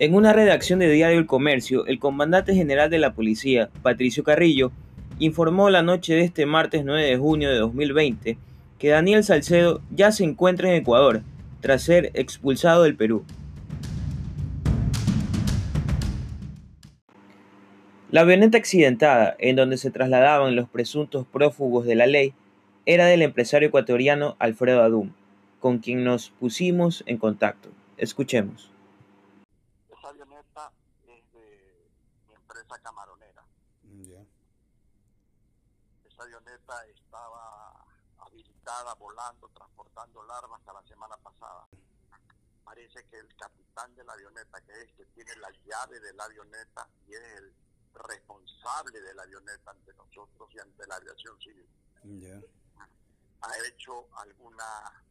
En una redacción de Diario El Comercio, el comandante general de la policía, Patricio Carrillo, informó la noche de este martes 9 de junio de 2020 que Daniel Salcedo ya se encuentra en Ecuador tras ser expulsado del Perú. La avioneta accidentada, en donde se trasladaban los presuntos prófugos de la ley, era del empresario ecuatoriano Alfredo Adum, con quien nos pusimos en contacto. Escuchemos. Esa avioneta es de mi empresa camaronera. Esa avioneta estaba habilitada, volando, transportando larvas hasta la semana pasada. Parece que el capitán de la avioneta, que es que tiene la llave de la avioneta y es el responsable de la avioneta ante nosotros y ante la aviación civil. Ha hecho alguna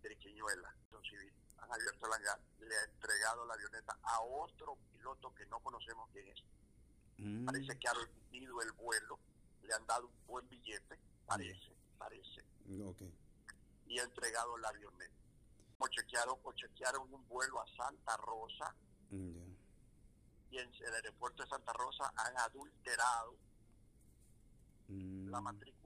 triquiñuela civil. Han abierto la le ha entregado la avioneta a otro piloto que no conocemos quién es. Mm. Parece que ha vendido el vuelo, le han dado un buen billete, parece, parece. Y ha entregado la avioneta. O chequearon, o chequearon un vuelo a Santa Rosa y en el aeropuerto de Santa Rosa han adulterado la mm. matrícula